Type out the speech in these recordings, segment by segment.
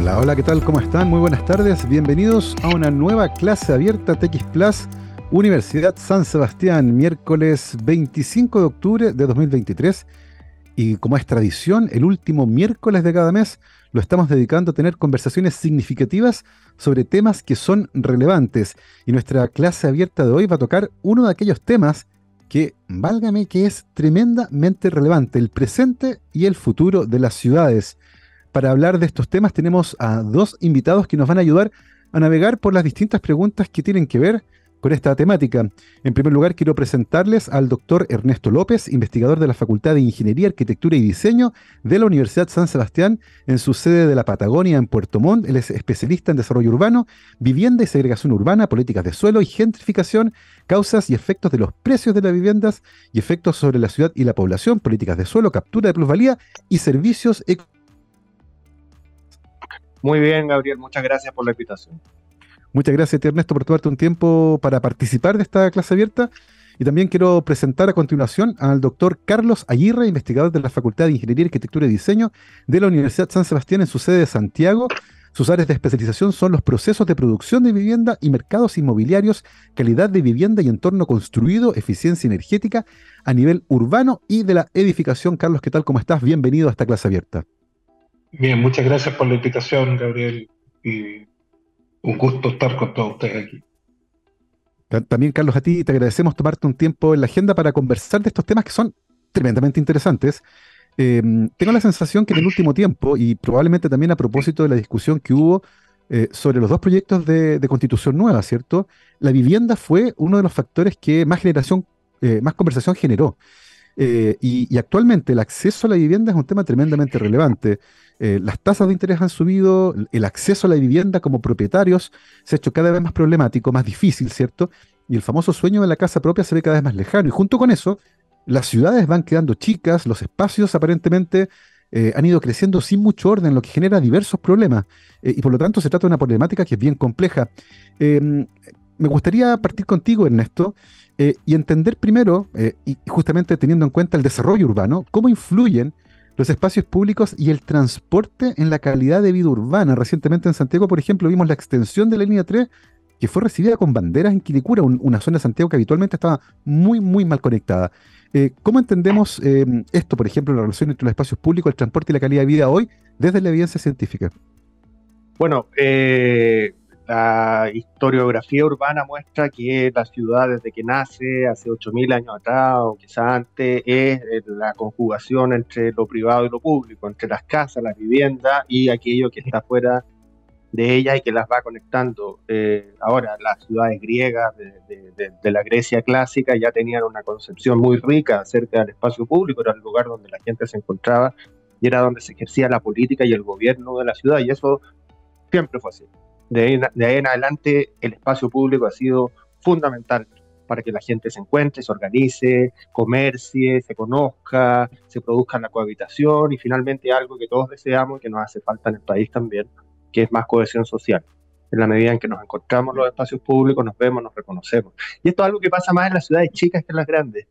Hola, hola, ¿qué tal? ¿Cómo están? Muy buenas tardes. Bienvenidos a una nueva clase abierta TX Plus, Universidad San Sebastián, miércoles 25 de octubre de 2023. Y como es tradición, el último miércoles de cada mes lo estamos dedicando a tener conversaciones significativas sobre temas que son relevantes. Y nuestra clase abierta de hoy va a tocar uno de aquellos temas que, válgame, que es tremendamente relevante, el presente y el futuro de las ciudades. Para hablar de estos temas tenemos a dos invitados que nos van a ayudar a navegar por las distintas preguntas que tienen que ver con esta temática. En primer lugar, quiero presentarles al doctor Ernesto López, investigador de la Facultad de Ingeniería, Arquitectura y Diseño de la Universidad San Sebastián, en su sede de la Patagonia, en Puerto Montt. Él es especialista en desarrollo urbano, vivienda y segregación urbana, políticas de suelo y gentrificación, causas y efectos de los precios de las viviendas y efectos sobre la ciudad y la población, políticas de suelo, captura de plusvalía y servicios Muy bien, Gabriel, muchas gracias por la invitación. Muchas gracias, Ernesto, por tomarte un tiempo para participar de esta clase abierta. Y también quiero presentar a continuación al doctor Carlos Aguirre, investigador de la Facultad de Ingeniería, Arquitectura y Diseño de la Universidad San Sebastián en su sede de Santiago. Sus áreas de especialización son los procesos de producción de vivienda y mercados inmobiliarios, calidad de vivienda y entorno construido, eficiencia energética a nivel urbano y de la edificación. Carlos, ¿qué tal? ¿Cómo estás? Bienvenido a esta clase abierta. Bien, muchas gracias por la invitación, Gabriel. Y un gusto estar con todos ustedes aquí. También, Carlos, a ti te agradecemos tomarte un tiempo en la agenda para conversar de estos temas que son tremendamente interesantes. Eh, tengo la sensación que en el último tiempo, y probablemente también a propósito de la discusión que hubo eh, sobre los dos proyectos de, constitución nueva, ¿cierto? La vivienda fue uno de los factores que más generación, eh, más conversación generó. Y, actualmente el acceso a la vivienda es un tema tremendamente relevante. Eh, las tasas de interés han subido, el acceso a la vivienda como propietarios se ha hecho cada vez más problemático, más difícil, ¿cierto? Y el famoso sueño de la casa propia se ve cada vez más lejano. Y junto con eso, las ciudades van quedando chicas, los espacios aparentemente eh, han ido creciendo sin mucho orden, lo que genera diversos problemas. Eh, y por lo tanto se trata de una problemática que es bien compleja. Me gustaría partir contigo, Ernesto, y entender primero, y justamente teniendo en cuenta el desarrollo urbano, cómo influyen los espacios públicos y el transporte en la calidad de vida urbana. Recientemente en Santiago, por ejemplo, vimos la extensión de la línea 3 que fue recibida con banderas en Quilicura, una zona de Santiago que habitualmente estaba muy, muy mal conectada. Eh, ¿Cómo entendemos eh, esto, por ejemplo, la relación entre los espacios públicos, el transporte y la calidad de vida hoy desde la evidencia científica? Bueno, eh, la historiografía urbana muestra que la ciudad desde que nace, hace 8.000 años atrás o quizás antes, es eh, la conjugación entre lo privado y lo público, entre las casas, las viviendas y aquello que está fuera de ella y que las va conectando. Eh, ahora, las ciudades griegas de, la Grecia clásica ya tenían una concepción muy rica acerca del espacio público, era el lugar donde la gente se encontraba y era donde se ejercía la política y el gobierno de la ciudad, y eso siempre fue así. De ahí, en adelante el espacio público ha sido fundamental para que la gente se encuentre, se organice, comercie, se conozca, se produzca la cohabitación y finalmente algo que todos deseamos y que nos hace falta en el país también, que es más cohesión social. En la medida en que nos encontramos los espacios públicos, nos vemos, nos reconocemos. Y esto es algo que pasa más en las ciudades chicas que en las grandes.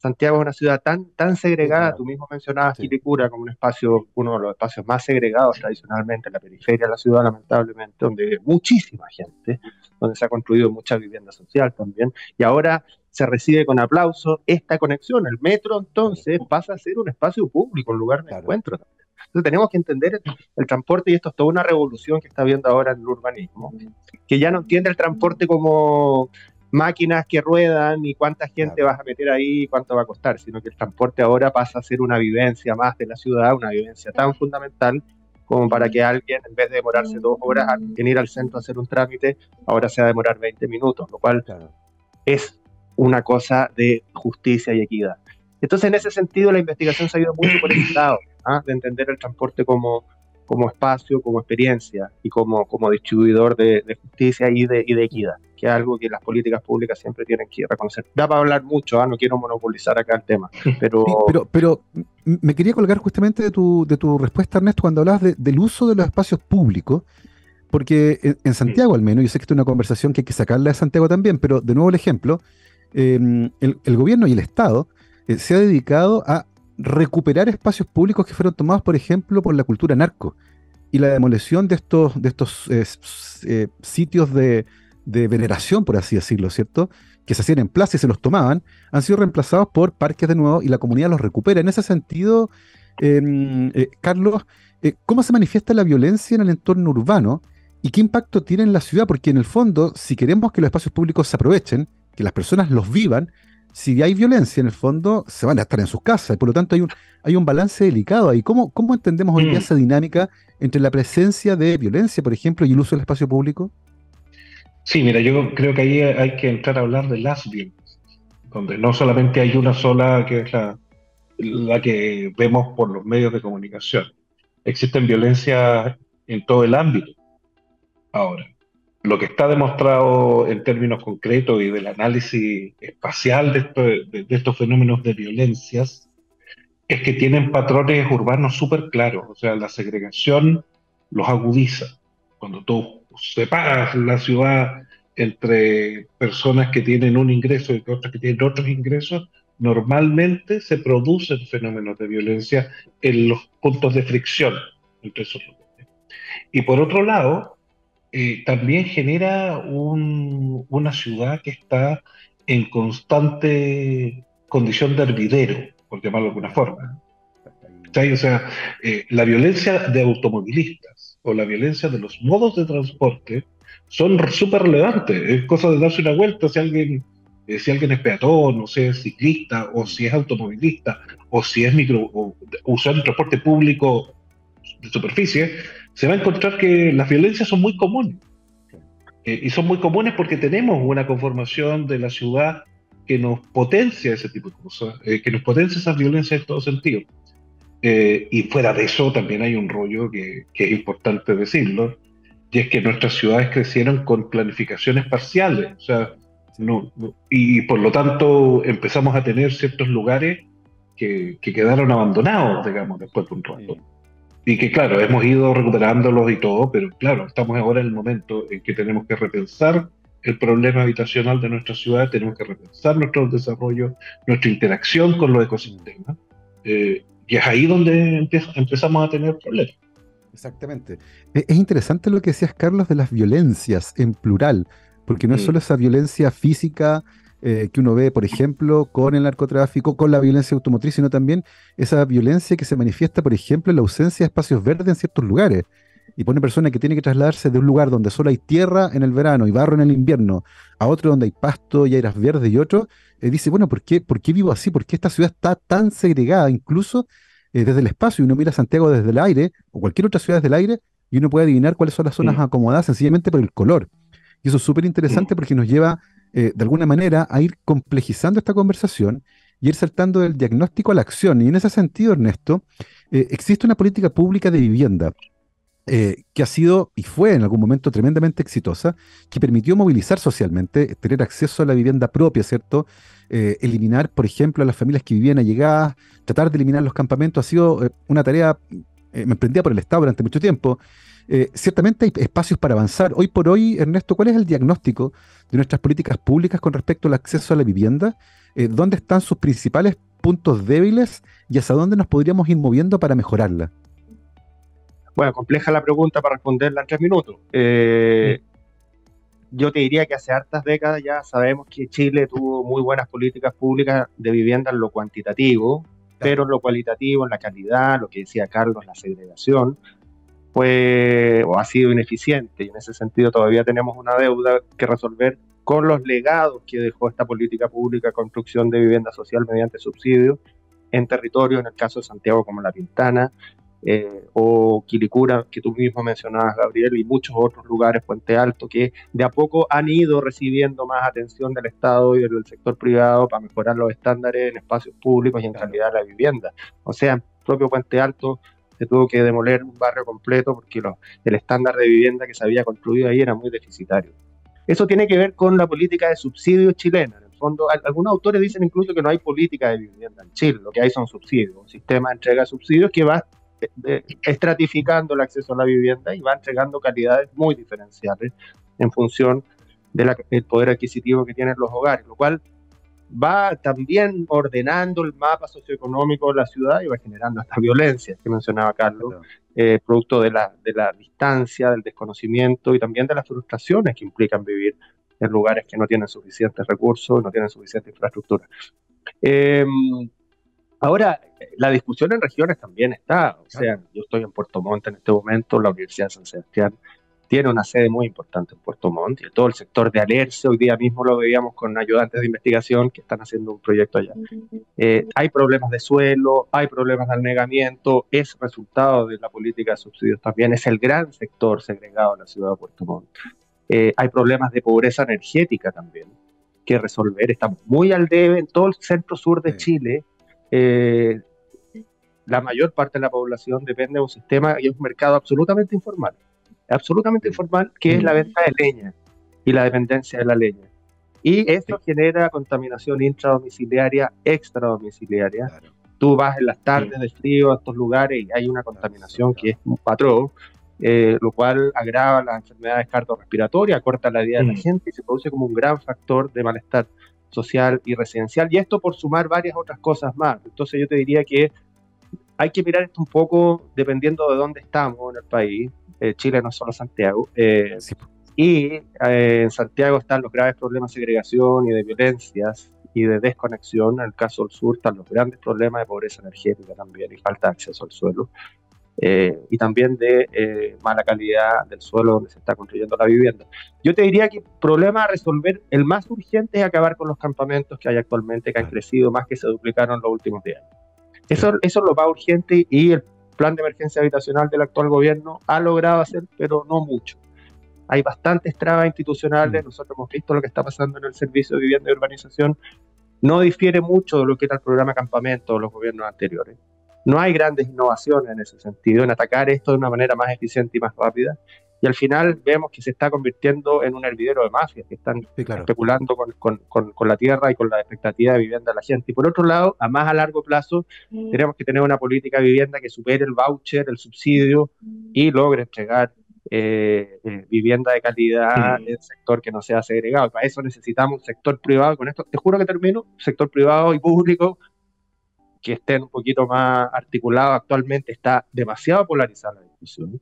Santiago es una ciudad tan, tan segregada, tú mismo mencionabas sí. como un espacio, uno de los espacios más segregados tradicionalmente en la periferia de la ciudad, lamentablemente, donde vive muchísima gente, donde se ha construido mucha vivienda social también, y ahora se recibe con aplauso esta conexión. El metro entonces pasa a ser un espacio público, un lugar de encuentro Entonces tenemos que entender el, el, transporte y esto es toda una revolución que está viendo ahora en el urbanismo, que ya no entiende el transporte como máquinas que ruedan y cuánta gente vas a meter ahí y cuánto va a costar, sino que el transporte ahora pasa a ser una vivencia más de la ciudad, una vivencia tan fundamental como para que alguien, en vez de demorarse dos horas en ir al centro a hacer un trámite, ahora se va a demorar 20 minutos, lo cual es una cosa de justicia y equidad. Entonces, en ese sentido, la investigación se ha ido mucho por ese lado, ¿ah? de entender el transporte como, como espacio, como experiencia y como, como distribuidor de, de justicia y de, y de equidad que es algo que las políticas públicas siempre tienen que reconocer. Da para hablar mucho, ¿ah? no quiero monopolizar acá el tema, pero... Sí, pero... pero, me quería colgar justamente de tu, de tu respuesta, Ernesto, cuando hablabas de, del uso de los espacios públicos, porque en, en Santiago al menos, yo sé que esta es una conversación que hay que sacarla de Santiago también, pero de nuevo el ejemplo, eh, el, el, gobierno y el Estado eh, se ha dedicado a recuperar espacios públicos que fueron tomados, por ejemplo, por la cultura narco. y la demolición de estos, de estos eh, sitios de, veneración, por así decirlo, ¿cierto? Que se hacían en plaza y se los tomaban, han sido reemplazados por parques de nuevo y la comunidad los recupera. En ese sentido, em, Carlos, ¿cómo se manifiesta la violencia en el entorno urbano y qué impacto tiene en la ciudad? Porque en el fondo, si queremos que los espacios públicos se aprovechen, que las personas los vivan, si hay violencia en el fondo, se van a estar en sus casas. Por lo tanto, hay un, hay un balance delicado ahí. ¿Cómo, cómo entendemos hoy día mm. esa dinámica entre la presencia de violencia, por ejemplo, y el uso del espacio público? Sí, mira, yo creo que ahí hay que entrar a hablar de las violencias, donde no solamente hay una sola que es la, la que vemos por los medios de comunicación. Existen violencias en todo el ámbito. Ahora, lo que está demostrado en términos concretos y del análisis espacial de, estos fenómenos de violencias es que tienen patrones urbanos súper claros, o sea, la segregación los agudiza. Cuando tú separas la ciudad entre personas que tienen un ingreso y otras que tienen otros ingresos, normalmente se producen fenómenos de violencia en los puntos de fricción entre esos lugares. Y por otro lado, eh, también genera una ciudad que está en constante condición de hervidero, por llamarlo de alguna forma. O sea, eh, la violencia de automovilistas o la violencia de los modos de transporte son súper relevantes. Es cosa de darse una vuelta si alguien, eh, si alguien es peatón, o si es ciclista, o si es automovilista, o si es micro, o usando transporte público de superficie, se va a encontrar que las violencias son muy comunes. Eh, y son muy comunes porque tenemos una conformación de la ciudad que nos potencia ese tipo de cosas, eh, que nos potencia esas violencias en todo sentido. Eh, y fuera de eso también hay un rollo que, es importante decirlo, y es que nuestras ciudades crecieron con planificaciones parciales, o sea, no, y por lo tanto empezamos a tener ciertos lugares que, que quedaron abandonados, digamos, después de un rato. Y que claro, hemos ido recuperándolos y todo, pero claro, estamos ahora en el momento en que tenemos que repensar el problema habitacional de nuestra ciudad, tenemos que repensar nuestro desarrollo, nuestra interacción con los ecosistemas. Eh, y es ahí donde empezamos a tener problemas. Exactamente. E-, es interesante lo que decías, Carlos, de las violencias en plural, porque no es mm. solo esa violencia física eh, que uno ve, por ejemplo, con el narcotráfico, con la violencia automotriz, sino también esa violencia que se manifiesta, por ejemplo, en la ausencia de espacios verdes en ciertos lugares. Y pone persona que tiene que trasladarse de un lugar donde solo hay tierra en el verano y barro en el invierno, a otro donde hay pasto y airas verdes y otro, eh, dice, bueno, ¿por qué, ¿por qué vivo así? ¿Por qué esta ciudad está tan segregada, incluso eh, desde el espacio? Y uno mira Santiago desde el aire, o cualquier otra ciudad desde el aire, y uno puede adivinar cuáles son las zonas acomodadas sencillamente por el color. Y eso es súper interesante porque nos lleva eh, de alguna manera, a ir complejizando esta conversación y ir saltando del diagnóstico a la acción. Y en ese sentido, Ernesto, eh, existe una política pública de vivienda eh, que ha sido y fue en algún momento tremendamente exitosa, que permitió movilizar socialmente, tener acceso a la vivienda propia, ¿cierto? eliminar, por ejemplo, a las familias que vivían allegadas, tratar de eliminar los campamentos, ha sido una tarea emprendida por el Estado durante mucho tiempo. ciertamente hay espacios para avanzar. Hoy por hoy, Ernesto, ¿cuál es el diagnóstico de nuestras políticas públicas con respecto al acceso a la vivienda, eh, dónde están sus principales puntos débiles y hacia dónde nos podríamos ir moviendo para mejorarla. Bueno, compleja la pregunta para responderla en tres minutos. Eh, yo te diría que hace hartas décadas ya sabemos que Chile tuvo muy buenas políticas públicas de vivienda en lo cuantitativo, pero en lo cualitativo, en la calidad, lo que decía Carlos, la segregación, fue o ha sido ineficiente y en ese sentido todavía tenemos una deuda que resolver con los legados que dejó esta política pública de construcción de vivienda social mediante subsidios en territorios, en el caso de Santiago como La Pintana eh, o Quilicura, que tú mismo mencionabas, Gabriel, y muchos otros lugares, Puente Alto, que de a poco han ido recibiendo más atención del Estado y del sector privado para mejorar los estándares en espacios públicos y en calidad de la vivienda. O sea, propio Puente Alto se tuvo que demoler un barrio completo porque el estándar de vivienda que se había construido ahí era muy deficitario. Eso tiene que ver con la política de subsidios chilena. En el fondo, algunos autores dicen incluso que no hay política de vivienda en Chile, lo que hay son subsidios, un sistema de entrega de subsidios que va estratificando el acceso a la vivienda y va entregando calidades muy diferenciales en función del poder adquisitivo que tienen los hogares, lo cual va también ordenando el mapa socioeconómico de la ciudad y va generando esta violencia que mencionaba Carlos, eh, producto de la, de la distancia, del desconocimiento y también de las frustraciones que implican vivir en lugares que no tienen suficientes recursos, no tienen suficiente infraestructura. Em, ahora, la discusión en regiones también está, o sea, yo estoy en Puerto Montt en este momento, la Universidad de San Sebastián tiene una sede muy importante en Puerto Montt y todo el sector de Alerce, hoy día mismo lo veíamos con ayudantes de investigación que están haciendo un proyecto allá. Eh, hay problemas de suelo, hay problemas de anegamiento, es resultado de la política de subsidios también, es el gran sector segregado en la ciudad de Puerto Montt. Eh, hay problemas de pobreza energética también que resolver, estamos muy al debe en todo el centro sur de Chile. Eh, la mayor parte de la población depende de un sistema y un mercado absolutamente informal. Absolutamente informal, que es la venta de leña y la dependencia de la leña. Y eso genera contaminación intradomiciliaria, extradomiciliaria. Tú vas en las tardes de frío a estos lugares y hay una contaminación que es un patrón, eh, lo cual agrava las enfermedades cardiorrespiratorias, corta la vida de la gente y se produce como un gran factor de malestar social y residencial. Y esto por sumar varias otras cosas más. Entonces yo te diría que hay que mirar esto un poco dependiendo de dónde estamos en el país. Eh, Chile no es solo Santiago. Eh, y eh, en Santiago están los graves problemas de segregación y de violencias y de desconexión. En el caso del sur están los grandes problemas de pobreza energética también y falta de acceso al suelo. Y también de mala calidad del suelo donde se está construyendo la vivienda. Yo te diría que el problema a resolver, el más urgente es acabar con los campamentos que hay actualmente, que han crecido más que se duplicaron en los últimos 10 años. Eso, eso es lo más urgente y el plan de emergencia habitacional del actual gobierno ha logrado hacer, pero no mucho. Hay bastantes trabas institucionales, mm. nosotros hemos visto lo que está pasando en el servicio de vivienda y urbanización, no difiere mucho de lo que era el programa campamento de los gobiernos anteriores. No hay grandes innovaciones en ese sentido, en atacar esto de una manera más eficiente y más rápida y al final vemos que se está convirtiendo en un hervidero de mafias que están especulando con, con, con, la tierra y con la expectativa de vivienda de la gente. Y por otro lado, a más a largo plazo, mm. tenemos que tener una política de vivienda que supere el voucher, el subsidio y logre entregar eh, eh, vivienda de calidad en el sector que no sea segregado. Para eso necesitamos un sector privado, con esto te juro que termino, sector privado y público que estén un poquito más articulados. Actualmente está demasiado polarizada la discusión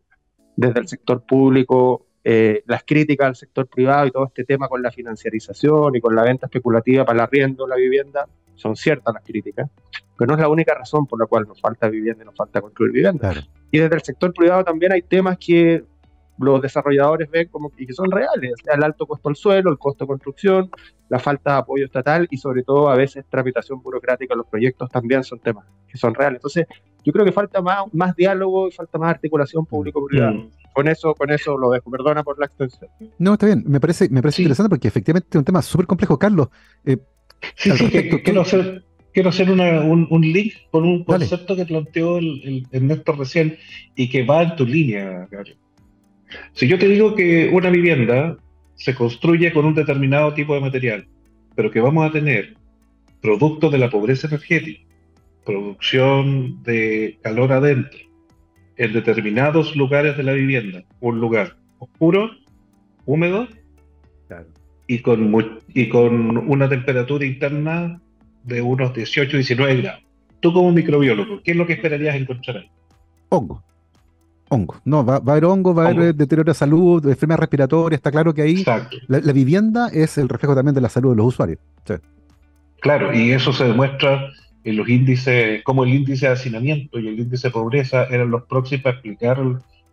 desde el sector público, eh, las críticas al sector privado y todo este tema con la financiarización y con la venta especulativa para el arriendo de la vivienda, son ciertas las críticas, pero no es la única razón por la cual nos falta vivienda y nos falta construir vivienda. Y desde el sector privado también hay temas que los desarrolladores ven como que son reales, el alto costo del suelo, el costo de construcción, la falta de apoyo estatal y sobre todo a veces tramitación burocrática en los proyectos también son temas que son reales. Entonces, yo creo que falta más, más diálogo y falta más articulación público-privada. Mm. Con eso, con eso lo dejo. Perdona por la extensión. No, está bien. Me parece, me parece interesante porque efectivamente es un tema súper complejo. Carlos, eh, sí, sí, quiero hacer, quiero hacer un, un, link con un concepto que planteó el, el, Néstor recién y que va en tu línea, Carlos. Si yo te digo que una vivienda se construye con un determinado tipo de material, pero que vamos a tener producto de la pobreza energética, producción de calor adentro, en determinados lugares de la vivienda, un lugar oscuro, húmedo y, con, y con una temperatura interna de unos 18, 19 grados. Tú como microbiólogo, ¿qué es lo que esperarías encontrar ahí? Hongo hongo. No, va, a haber hongo, va a haber deterioro de salud, enfermedad respiratoria, está claro que ahí la, vivienda es el reflejo también de la salud de los usuarios. Claro, y eso se demuestra en los índices, como el índice de hacinamiento y el índice de pobreza eran los próximos para explicar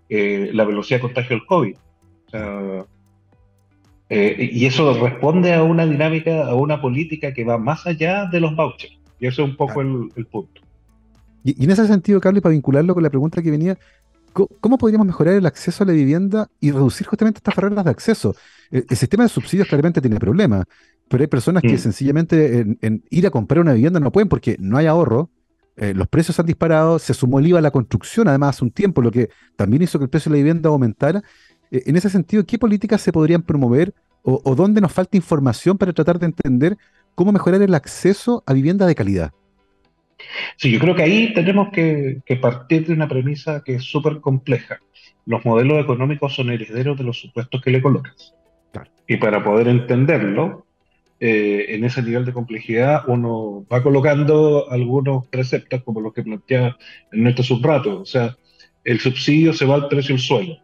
eh, la velocidad de contagio del COVID. Eh, y eso responde a una dinámica, a una política que va más allá de los vouchers. Y eso es un poco el, punto. Y, y, en ese sentido, Carlos, para vincularlo con la pregunta que venía, ¿Cómo podríamos mejorar el acceso a la vivienda y reducir justamente estas barreras de acceso? El, sistema de subsidios claramente tiene problemas, pero hay personas que mm. sencillamente en, ir a comprar una vivienda no pueden porque no hay ahorro, eh, los precios han disparado, se sumó el IVA a la construcción además hace un tiempo, lo que también hizo que el precio de la vivienda aumentara. Eh, en ese sentido, ¿qué políticas se podrían promover o, o dónde nos falta información para tratar de entender cómo mejorar el acceso a vivienda de calidad? Sí, yo creo que ahí tenemos que, partir de una premisa que es súper compleja. Los modelos económicos son herederos de los supuestos que le colocas. Y para poder entenderlo, eh, en ese nivel de complejidad uno va colocando algunos preceptos como los que plantea Ernesto Subrato. O sea, el subsidio se va al precio del suelo.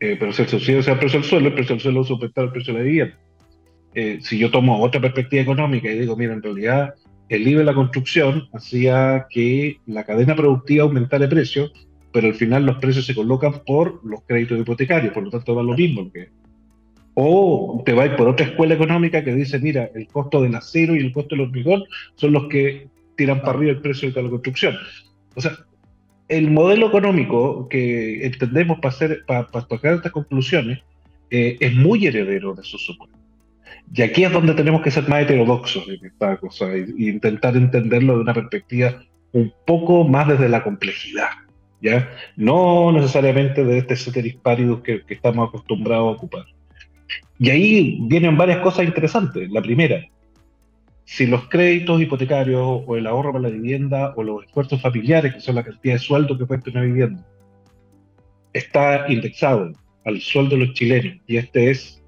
Eh, pero si el subsidio se va al precio del suelo, el precio del suelo va el precio de la vivienda. Eh, si yo tomo otra perspectiva económica y digo, mira, en realidad el IVA de la construcción hacía que la cadena productiva aumentara de precio, pero al final los precios se colocan por los créditos hipotecarios, por lo tanto va lo mismo. Que, o te vas por otra escuela económica que dice, mira, el costo del acero y el costo del hormigón son los que tiran para arriba el precio de la construcción. O sea, el modelo económico que entendemos para, hacer, para, para sacar estas conclusiones eh, es muy heredero de esos supuestos. Y aquí es donde tenemos que ser más heterodoxos en esta cosa e, intentar entenderlo de una perspectiva un poco más desde la complejidad, ¿ya? No necesariamente de este ceteris paribus que, estamos acostumbrados a ocupar. Y ahí vienen varias cosas interesantes. La primera, si los créditos hipotecarios o el ahorro para la vivienda o los esfuerzos familiares, que son la cantidad de sueldo que cuesta una vivienda, está indexado al sueldo de los chilenos y este es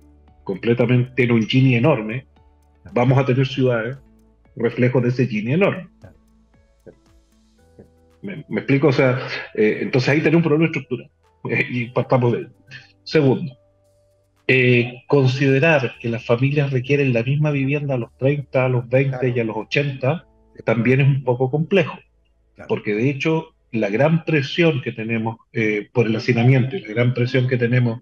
completamente en un Gini enorme, vamos a tener ciudades reflejos de ese Gini enorme. ¿Me, explico? O sea, eh, entonces ahí tenemos un problema estructural y partamos de él. Segundo, eh, considerar que las familias requieren la misma vivienda a los 30, a los 20 y a los 80 también es un poco complejo, porque de hecho la gran presión que tenemos eh, por el hacinamiento y la gran presión que tenemos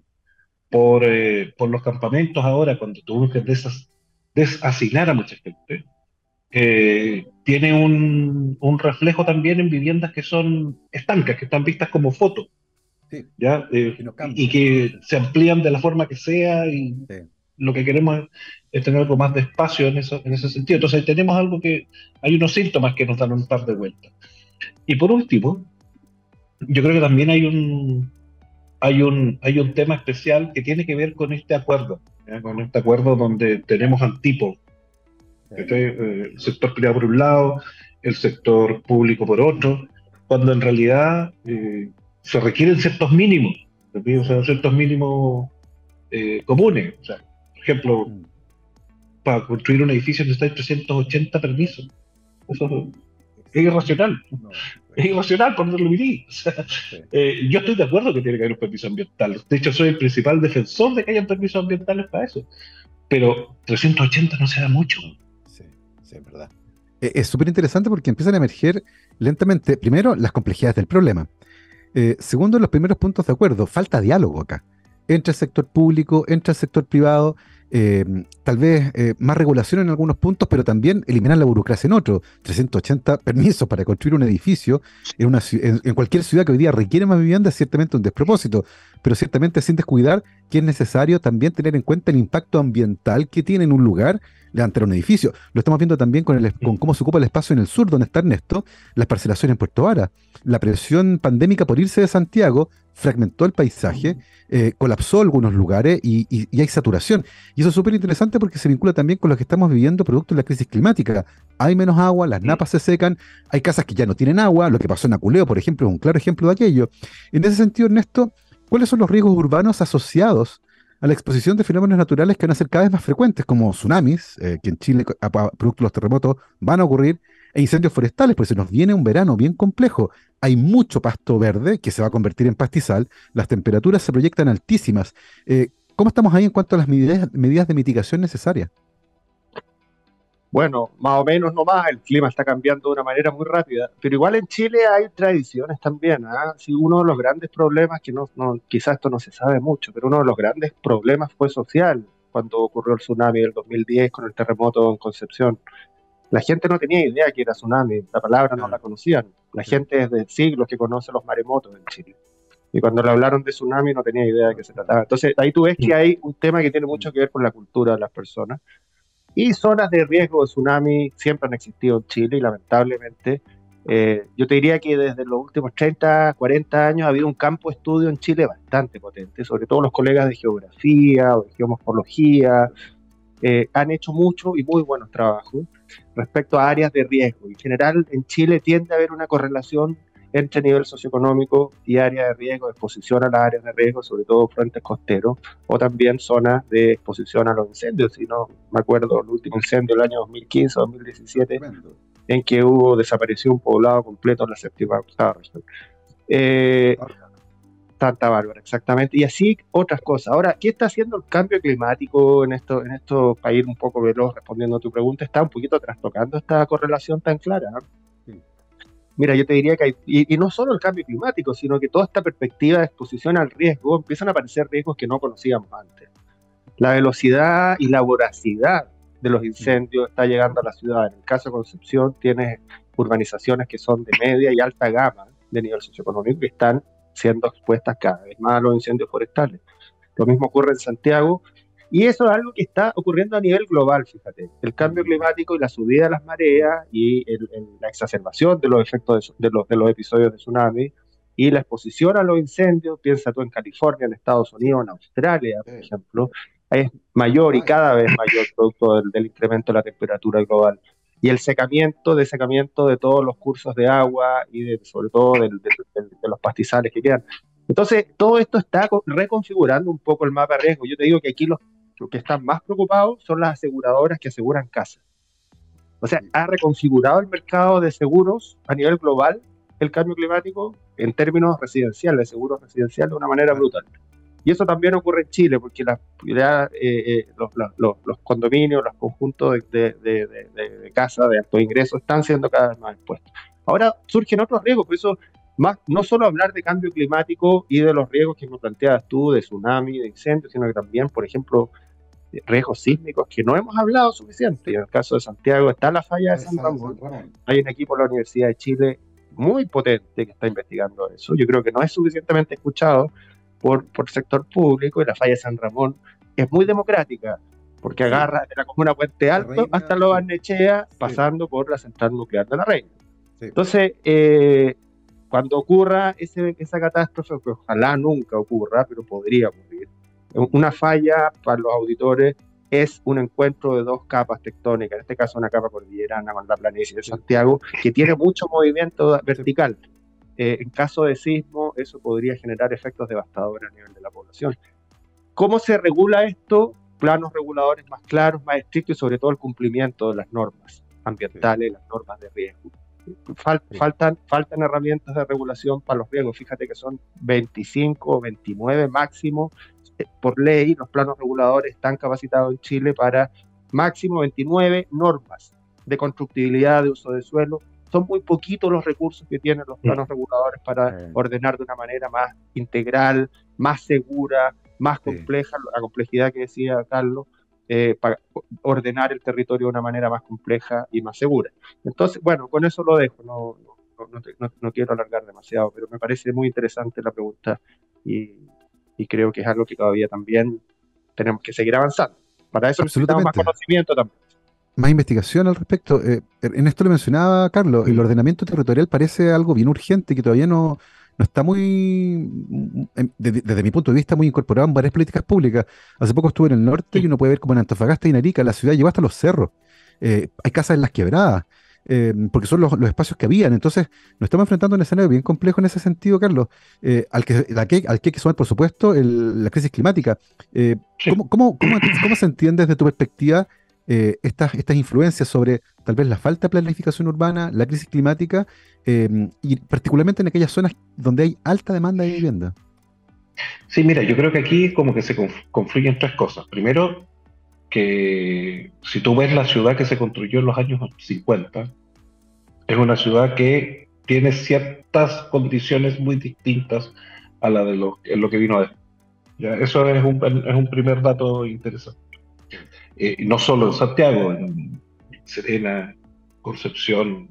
por, eh, por los campamentos ahora, cuando tuvimos que desas, desasinar a mucha gente, eh, tiene un, un, reflejo también en viviendas que son estancas, que están vistas como fotos, ¿ya? Eh, y que se amplían de la forma que sea y lo que queremos es tener algo más de espacio en, eso, en ese sentido. Entonces tenemos algo que, hay unos síntomas que nos dan un par de vueltas. Y por último, yo creo que también hay un, hay un, hay un tema especial que tiene que ver con este acuerdo, con este acuerdo donde tenemos. Eh, el sector privado por un lado, el sector público por otro, cuando en realidad eh, se requieren ciertos mínimos, o sea, ciertos mínimos eh, comunes. O sea, por ejemplo, mm. para construir un edificio necesitas 380 permisos. Eso es irracional. Es irracional por donde lo viví. Eh, yo estoy de acuerdo que tiene que haber un permiso ambiental. De hecho, soy el principal defensor de que haya permisos ambientales para eso. Pero 380 no se da mucho. Sí, sí, es verdad. Eh, es súper interesante porque empiezan a emerger lentamente, primero, las complejidades del problema. Eh, segundo, los primeros puntos de acuerdo. Falta diálogo acá. Entre el sector público, entre el sector privado, eh, tal vez eh, más regulación en algunos puntos, pero también eliminar la burocracia en otros. 380 permisos para construir un edificio en, una, en, cualquier ciudad que hoy día requiere más vivienda es ciertamente un despropósito, pero ciertamente sin descuidar que es necesario también tener en cuenta el impacto ambiental que tiene en un lugar levantar un edificio. Lo estamos viendo también con, el, con cómo se ocupa el espacio en el sur, donde está Ernesto, las parcelaciones en Puerto Vara. La presión pandémica por irse de Santiago fragmentó el paisaje, eh, colapsó algunos lugares y, hay saturación. Y eso es súper interesante porque se vincula también con lo que estamos viviendo producto de la crisis climática. Hay menos agua, las napas se secan, hay casas que ya no tienen agua, lo que pasó en Aculeo, por ejemplo, es un claro ejemplo de aquello. En ese sentido, Ernesto, ¿cuáles son los riesgos urbanos asociados a la exposición de fenómenos naturales que van a ser cada vez más frecuentes, como tsunamis, eh, que en Chile, a, producto de los terremotos, van a ocurrir, e incendios forestales, pues se nos viene un verano bien complejo. Hay mucho pasto verde que se va a convertir en pastizal, las temperaturas se proyectan altísimas. Eh, ¿Cómo estamos ahí en cuanto a las medidas de mitigación necesarias? Bueno, más o menos no más, el clima está cambiando de una manera muy rápida, pero igual en Chile hay tradiciones también. ¿ah? Si uno de los grandes problemas, que no, quizás esto no se sabe mucho, pero uno de los grandes problemas fue social cuando ocurrió el tsunami del 2010 con el terremoto en Concepción. La gente no tenía idea que era tsunami, la palabra no la conocían. La gente desde siglos que conoce los maremotos en Chile. Y cuando le hablaron de tsunami no tenía idea de qué se trataba. Entonces ahí tú ves que hay un tema que tiene mucho que ver con la cultura de las personas y zonas de riesgo de tsunami siempre han existido en Chile y lamentablemente eh, yo te diría que desde los últimos 30, 40 años ha habido un campo de estudio en Chile bastante potente, sobre todo los colegas de geografía o de geomorfología, eh, han hecho mucho y muy buenos trabajos respecto a áreas de riesgo. En general, en Chile tiende a haber una correlación entre nivel socioeconómico y área de riesgo, exposición a las áreas de riesgo, sobre todo frentes costeros, o también zonas de exposición a los incendios. Si no me acuerdo, el último incendio del año 2015 2017, en que hubo desapareció un poblado completo en la séptima octava región. Eh, Bárbara, exactamente. Y así otras cosas. Ahora, ¿qué está haciendo el cambio climático en esto, en esto para un poco veloz respondiendo a tu pregunta? Está un poquito trastocando esta correlación tan clara. Mira, yo te diría que hay, y, no solo el cambio climático, sino que toda esta perspectiva de exposición al riesgo, empiezan a aparecer riesgos que no conocíamos antes. La velocidad y la voracidad de los incendios está llegando a la ciudad. En el caso de Concepción, tienes urbanizaciones que son de media y alta gama de nivel socioeconómico que están siendo expuestas cada vez más a los incendios forestales. Lo mismo ocurre en Santiago y eso es algo que está ocurriendo a nivel global, fíjate. El cambio climático y la subida de las mareas y la exacerbación de los efectos de, los, de los episodios de tsunami y la exposición a los incendios, piensa tú en California, en Estados Unidos, en Australia, por ejemplo, es mayor y cada vez mayor producto del, incremento de la temperatura global. Y el secamiento, desecamiento de todos los cursos de agua y de, sobre todo de, de los pastizales que quedan. Entonces, todo esto está reconfigurando un poco el mapa de riesgo. Yo te digo que aquí los, que están más preocupados son las aseguradoras que aseguran casas. O sea, ha reconfigurado el mercado de seguros a nivel global el cambio climático en términos residenciales, de seguros residenciales, de una manera brutal. Y eso también ocurre en Chile, porque la, eh, eh, los, los, los, condominios, los conjuntos de, de, de, de casas de alto ingreso están siendo cada vez más expuestos. Ahora surgen otros riesgos, por eso más, no solo hablar de cambio climático y de los riesgos que me planteabas tú, de tsunami, de incendios, sino que también, por ejemplo, riesgos sísmicos que no hemos hablado suficiente. Y en el caso de Santiago está la falla de San Ramón. Hay un equipo de la Universidad de Chile muy potente que está investigando eso. Yo creo que no es suficientemente escuchado por, por el sector público y la falla de San Ramón es muy democrática porque agarra de la comuna Puente Alto hasta Lo Barnechea, pasando por la central nuclear de la Reina. Entonces, eh, cuando ocurra ese, esa catástrofe, que ojalá nunca ocurra, pero podría ocurrir, una falla para los auditores es un encuentro de dos capas tectónicas, en este caso una capa cordillerana con la planicie de Santiago, que tiene mucho movimiento vertical. Eh, en caso de sismo, eso podría generar efectos devastadores a nivel de la población. ¿Cómo se regula esto? Planos reguladores más claros, más estrictos y sobre todo el cumplimiento de las normas ambientales, las normas de riesgo faltan, faltan herramientas de regulación para los riesgos. Fíjate que son 25 o 29 máximo eh, por ley. Los planos reguladores están capacitados en Chile para máximo 29 normas de constructibilidad de uso de suelo. Son muy poquitos los recursos que tienen los planos reguladores para ordenar de una manera más integral, más segura, más compleja, la complejidad que decía Carlos, eh, para ordenar el territorio de una manera más compleja y más segura. Entonces, bueno, con eso lo dejo, no, no, no, quiero alargar demasiado, pero me parece muy interesante la pregunta y, y, creo que es algo que todavía también tenemos que seguir avanzando. Para eso necesitamos más conocimiento también. Más investigación al respecto. Eh, en esto lo mencionaba Carlos, el ordenamiento territorial parece algo bien urgente que todavía no, no está muy, desde, mi punto de vista, muy incorporado en varias políticas públicas. Hace poco estuve en el norte y uno puede ver como en Antofagasta y Narica la ciudad llegó hasta los cerros. Eh, hay casas en las quebradas, eh, porque son los, espacios que habían. Entonces, nos estamos enfrentando a un escenario bien complejo en ese sentido, Carlos, eh, al, que, al, que, hay que sumar, por supuesto, la crisis climática. ¿cómo, cómo, cómo, cómo se entiende desde tu perspectiva eh, estas, estas influencias sobre tal vez la falta de planificación urbana, la crisis climática eh, y particularmente en aquellas zonas donde hay alta demanda de vivienda. Sí, mira, yo creo que aquí como que se confluyen tres cosas. Primero, que si tú ves la ciudad que se construyó en los años 50, es una ciudad que tiene ciertas condiciones muy distintas a la de lo, que vino después. Eso es un, es un primer dato interesante. Eh, no solo en Santiago, en Serena, Concepción,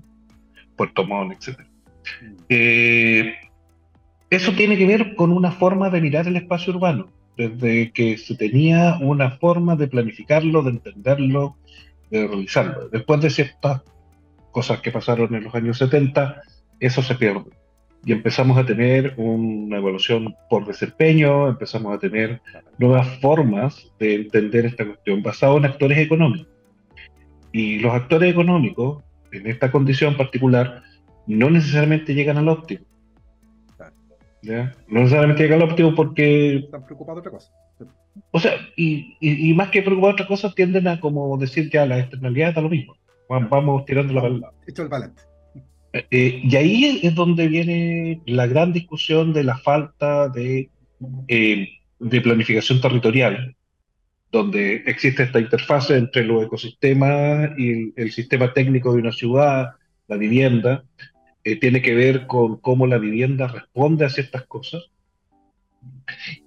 Puerto Montt, etc. Eh, eso tiene que ver con una forma de mirar el espacio urbano, desde que se tenía una forma de planificarlo, de entenderlo, de realizarlo. Después de ciertas cosas que pasaron en los años 70, eso se pierde y empezamos a tener una evolución por desempeño, empezamos a tener nuevas formas de entender esta cuestión basado en actores económicos. Y los actores económicos, en esta condición particular, no necesariamente llegan al óptimo. ¿ya? No necesariamente llegar al óptimo porque... Están preocupados de otra cosa. O sea, y, y, más que preocupados de otra cosa, tienden a como decir que a la externalidad está lo mismo. Vamos tirando la palabra. Hecho el balance. Eh, y ahí es donde viene la gran discusión de la falta de, eh, de planificación territorial, donde existe esta interfase entre los ecosistemas y el, sistema técnico de una ciudad, la vivienda, eh, tiene que ver con cómo la vivienda responde a ciertas cosas.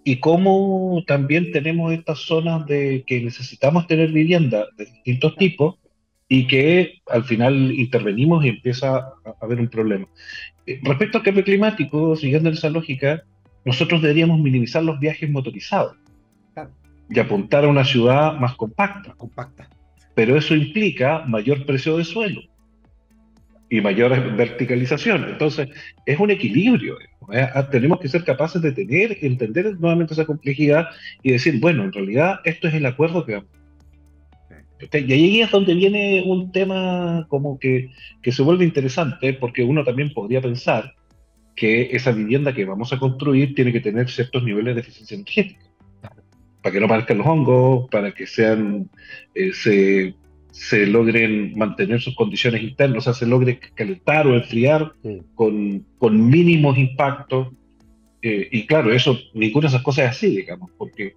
Y cómo también tenemos estas zonas de que necesitamos tener vivienda de distintos tipos y que al final intervenimos y empieza a haber un problema. Eh, respecto al cambio climático, siguiendo esa lógica, nosotros deberíamos minimizar los viajes motorizados y apuntar a una ciudad más compacta. compacta. Pero eso implica mayor precio de suelo y mayor verticalización. Entonces, es un equilibrio. ¿eh? Ah, tenemos que ser capaces de tener, entender nuevamente esa complejidad y decir, bueno, en realidad esto es el acuerdo que vamos y ahí es donde viene un tema como que, que se vuelve interesante, porque uno también podría pensar que esa vivienda que vamos a construir tiene que tener ciertos niveles de eficiencia energética, para que no parezcan los hongos, para que sean, eh, se, se, logren mantener sus condiciones internas, o sea, se logre calentar o enfriar con, con, mínimos impactos. Eh, y claro, eso, ninguna de esas cosas es así, digamos, porque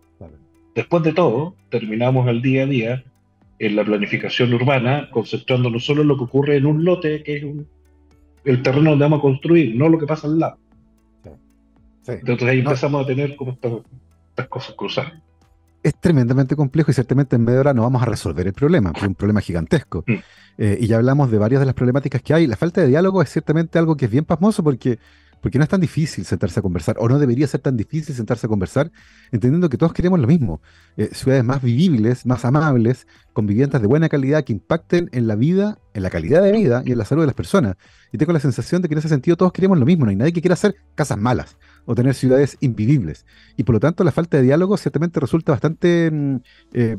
después de todo, terminamos el día a día en la planificación urbana, concentrándonos solo en lo que ocurre en un lote, que es el terreno donde vamos a construir, no lo que pasa al lado. Entonces ahí empezamos a tener como estas, cosas cruzadas. Es tremendamente complejo y ciertamente en media hora no vamos a resolver el problema, es un problema gigantesco. Mm. Eh, y ya hablamos de varias de las problemáticas que hay. La falta de diálogo es ciertamente algo que es bien pasmoso porque porque no es tan difícil sentarse a conversar, o no debería ser tan difícil sentarse a conversar, entendiendo que todos queremos lo mismo. Eh, ciudades más vivibles, más amables, con viviendas de buena calidad que impacten en la vida, en la calidad de vida y en la salud de las personas. Y tengo la sensación de que en ese sentido todos queremos lo mismo, no hay nadie que quiera hacer casas malas o tener ciudades invivibles. Y por lo tanto la falta de diálogo ciertamente resulta bastante mm, eh,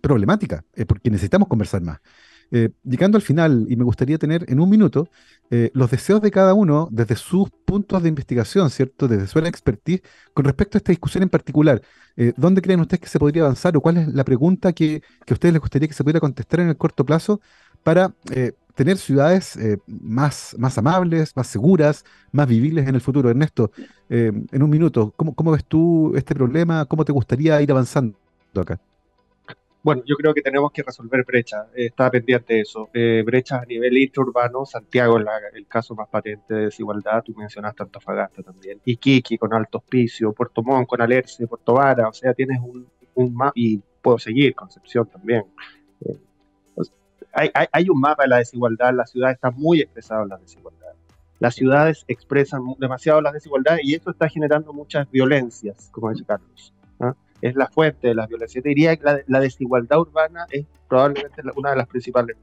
problemática, eh, porque necesitamos conversar más. Eh, llegando al final, y me gustaría tener en un minuto eh, los deseos de cada uno desde sus puntos de investigación, ¿cierto? Desde su expertise, con respecto a esta discusión en particular. Eh, ¿Dónde creen ustedes que se podría avanzar o cuál es la pregunta que, a ustedes les gustaría que se pudiera contestar en el corto plazo para tener ciudades más, más amables, más seguras, más vivibles en el futuro? Ernesto, en un minuto, ¿cómo, ¿cómo ves tú este problema? ¿Cómo te gustaría ir avanzando acá? Bueno, yo creo que tenemos que resolver brechas. está pendiente de eso. Eh, brechas a nivel intraurbano. Santiago es el caso más patente de desigualdad. Tú mencionaste Antofagasta también. Iquique con Alto Hospicio, Puerto Montt con Alerce, Puerto Vara. O sea, tienes un, mapa y puedo seguir, Concepción también. Eh, hay, hay, un mapa de la desigualdad. La ciudad está muy expresada en la desigualdad. Las ciudades expresan demasiado las desigualdades y eso está generando muchas violencias, como dice Carlos es la fuente de las violencias. Diría que la, desigualdad urbana es probablemente una de las principales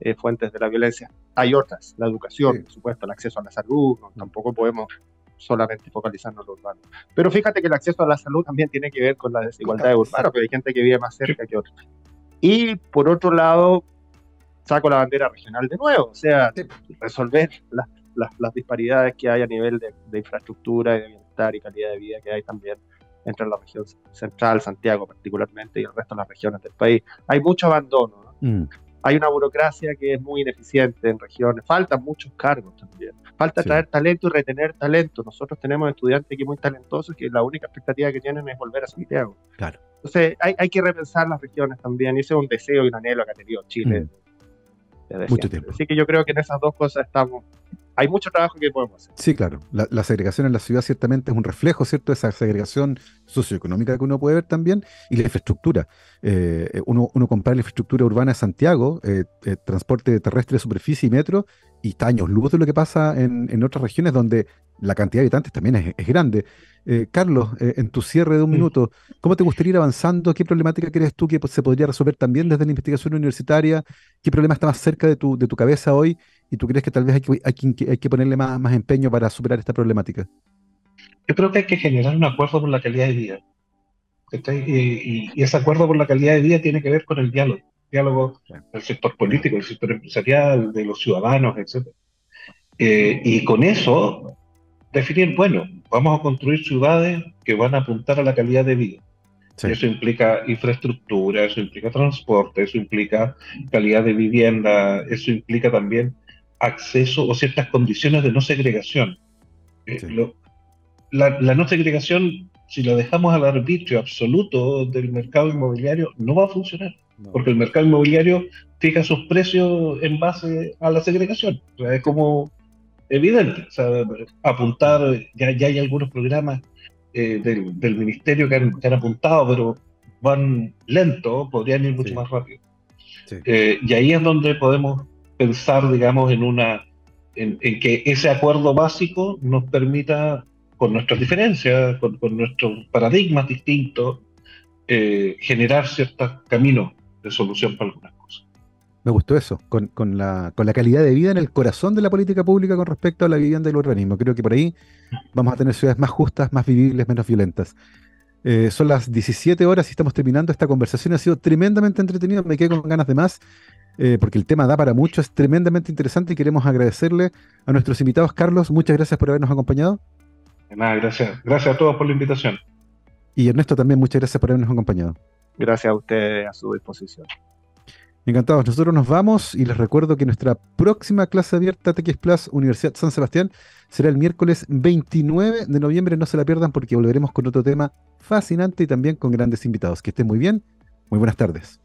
eh, fuentes de la violencia. Hay otras, la educación, por supuesto, el acceso a la salud, tampoco podemos solamente focalizarnos en lo urbano. Pero fíjate que el acceso a la salud también tiene que ver con la desigualdad urbana, porque hay gente que vive más cerca que otra. Y por otro lado, saco la bandera regional de nuevo, o sea, resolver las, las, disparidades que hay a nivel de, de infraestructura, de bienestar y calidad de vida que hay también entre la región central, Santiago particularmente, y el resto de las regiones del país. Hay mucho abandono. Mm. Hay una burocracia que es muy ineficiente en regiones. Faltan muchos cargos también. Falta traer talento y retener talento. Nosotros tenemos estudiantes aquí muy talentosos que la única expectativa que tienen es volver a Santiago. Claro. Entonces hay, hay que repensar las regiones también. Y ese es un deseo y un anhelo que ha tenido Chile. Mm. Mucho tiempo. Así que yo creo que en esas dos cosas estamos hay mucho trabajo que podemos hacer. Sí, claro. La, segregación en la ciudad ciertamente es un reflejo, ¿cierto?, de esa segregación socioeconómica que uno puede ver también y la infraestructura. Eh, uno, uno compara la infraestructura urbana de Santiago, eh, eh, transporte terrestre de superficie y metro, y está años luz de lo que pasa en, otras regiones donde la cantidad de habitantes también es, grande. Carlos, en tu cierre de un minuto, ¿cómo te gustaría ir avanzando? ¿Qué problemática crees tú que se podría resolver también desde la investigación universitaria? ¿Qué problema está más cerca de tu, de tu cabeza hoy? ¿Y tú crees que tal vez hay que, hay hay que ponerle más, más empeño para superar esta problemática? Yo creo que hay que generar un acuerdo por la calidad de vida. Y, ese acuerdo por la calidad de vida tiene que ver con el diálogo. Diálogo del sector político, del sector empresarial, de los ciudadanos, etc. Eh, y con eso definir, bueno, vamos a construir ciudades que van a apuntar a la calidad de vida. Eso implica infraestructura, eso implica transporte, eso implica calidad de vivienda, eso implica también acceso o ciertas condiciones de no segregación. Eh, la, no segregación, si la dejamos al arbitrio absoluto del mercado inmobiliario, no va a funcionar, porque el mercado inmobiliario fija sus precios en base a la segregación. es como evidente. apuntar, ya, ya hay algunos programas eh, del, ministerio que han, apuntado, pero van lento, podrían ir mucho más rápido. Eh, y ahí es donde podemos pensar, digamos, en una en, que ese acuerdo básico nos permita, con nuestras diferencias, con, nuestros paradigmas distintos, eh, generar ciertos caminos de solución para algunas cosas. Me gustó eso, con, la, con la calidad de vida en el corazón de la política pública con respecto a la vivienda y el urbanismo. Creo que por ahí vamos a tener ciudades más justas, más vivibles, menos violentas. Eh, son las 17 horas y estamos terminando esta conversación. Ha sido tremendamente entretenido, me quedé con ganas de más, eh, porque el tema da para mucho, es tremendamente interesante y queremos agradecerle a nuestros invitados. Carlos, muchas gracias por habernos acompañado. nada, gracias. Gracias a todos por la invitación. Y Ernesto también, muchas gracias por habernos acompañado. Gracias a ustedes, a su disposición. Encantados, nosotros nos vamos y les recuerdo que nuestra próxima clase abierta TX Plus Universidad San Sebastián será el miércoles 29 de noviembre, no se la pierdan porque volveremos con otro tema fascinante y también con grandes invitados. Que estén muy bien, muy buenas tardes.